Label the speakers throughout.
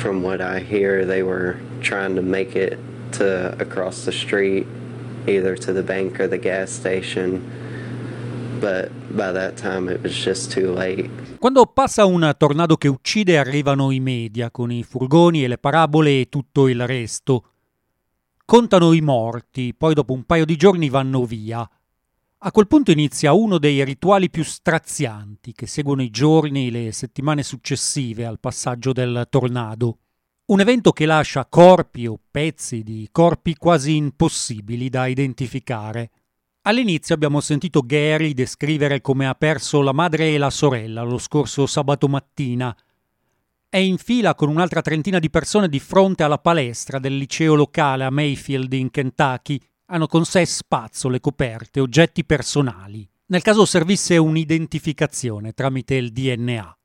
Speaker 1: From what I hear, they were trying to make it to across the street, either to the bank or the gas station. But by that time it was just too late.
Speaker 2: Quando passa un tornado che uccide arrivano i media con i furgoni e le parabole e tutto il resto. Contano i morti, poi dopo un paio di giorni vanno via. A quel punto inizia uno dei rituali più strazianti che seguono i giorni e le settimane successive al passaggio del tornado. Un evento che lascia corpi o pezzi di corpi quasi impossibili da identificare. All'inizio abbiamo sentito Gary descrivere come ha perso la madre e la sorella lo scorso sabato mattina. È in fila con un'altra trentina di persone di fronte alla palestra del liceo locale a Mayfield in Kentucky hanno con sé spazzole, coperte, oggetti personali, nel caso servisse un'identificazione tramite il DNA.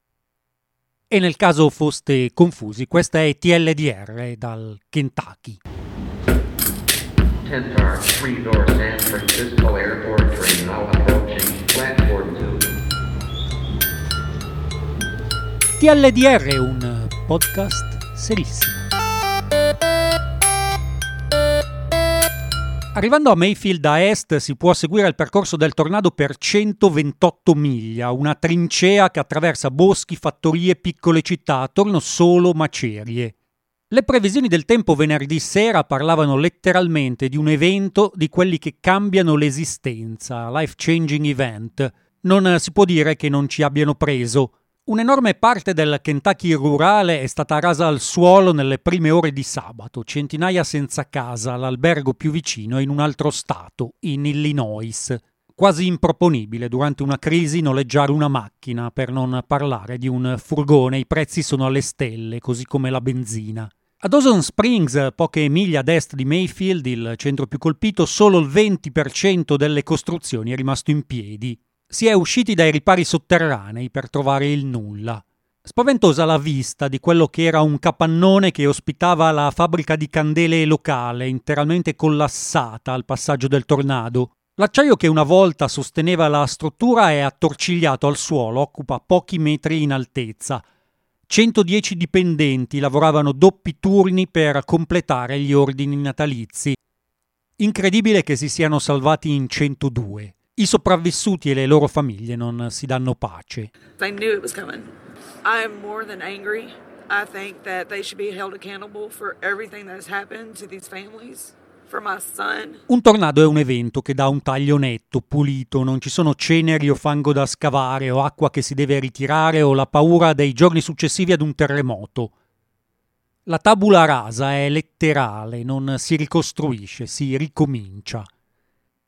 Speaker 2: E nel caso foste confusi, questa è TLDR dal Kentucky. TLDR è un podcast serissimo. Arrivando a Mayfield a est si può seguire il percorso del tornado per 128 miglia, una trincea che attraversa boschi, fattorie piccole città, attorno solo macerie. Le previsioni del tempo venerdì sera parlavano letteralmente di un evento di quelli che cambiano l'esistenza, life changing event. Non si può dire che non ci abbiano preso. Un'enorme parte del Kentucky rurale è stata rasa al suolo nelle prime ore di sabato, centinaia senza casa, l'albergo più vicino in un altro stato, in Illinois. Quasi improponibile durante una crisi noleggiare una macchina, per non parlare di un furgone, i prezzi sono alle stelle, così come la benzina. A Dawson Springs, poche miglia ad est di Mayfield, il centro più colpito, solo il 20% delle costruzioni è rimasto in piedi si è usciti dai ripari sotterranei per trovare il nulla. Spaventosa la vista di quello che era un capannone che ospitava la fabbrica di candele locale, interamente collassata al passaggio del tornado. L'acciaio che una volta sosteneva la struttura è attorcigliato al suolo, occupa pochi metri in altezza. 110 dipendenti lavoravano doppi turni per completare gli ordini natalizi. Incredibile che si siano salvati in 102. I sopravvissuti e le loro famiglie non si danno pace.
Speaker 3: They knew it was coming. I am more than angry. I think that they should be held accountable for everything that has happened to these families.
Speaker 2: Un tornado è un evento che dà un taglio netto, pulito, non ci sono ceneri o fango da scavare o acqua che si deve ritirare o la paura dei giorni successivi ad un terremoto. La tabula rasa è letterale, non si ricostruisce, si ricomincia.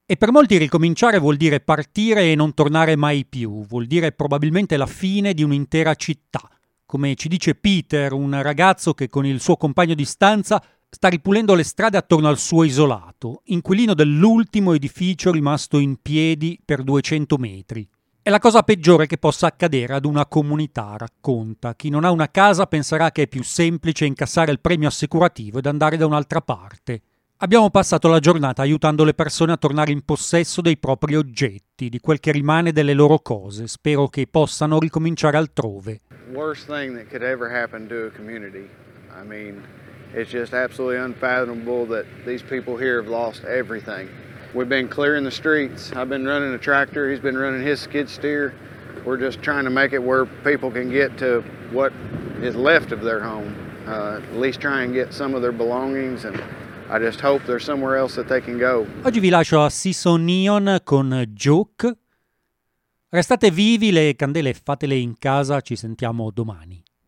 Speaker 2: E per molti ricominciare vuol dire partire e non tornare mai più, vuol dire probabilmente la fine di un'intera città. Come ci dice Peter, un ragazzo che con il suo compagno di stanza sta ripulendo le strade attorno al suo isolato, inquilino dell'ultimo edificio rimasto in piedi per 200 metri. È la cosa peggiore che possa accadere ad una comunità, racconta. Chi non ha una casa penserà che è più semplice incassare il premio assicurativo ed andare da un'altra parte. Abbiamo passato la giornata aiutando le persone a tornare in possesso dei propri oggetti, di quel che rimane delle loro cose. Spero che possano ricominciare altrove.
Speaker 4: Worst thing that could ever happen to a community. I mean, it's just absolutely unfathomable that these people here have lost everything. We've been clearing the streets. I've been running a tractor. He's been running his skid steer. We're just trying to make it where people can get to what is left of their home. Uh, at least try and get some of their belongings and
Speaker 2: Oggi vi lascio a Season Neon con Joke. Restate vivi, le candele fatele in casa, ci sentiamo domani.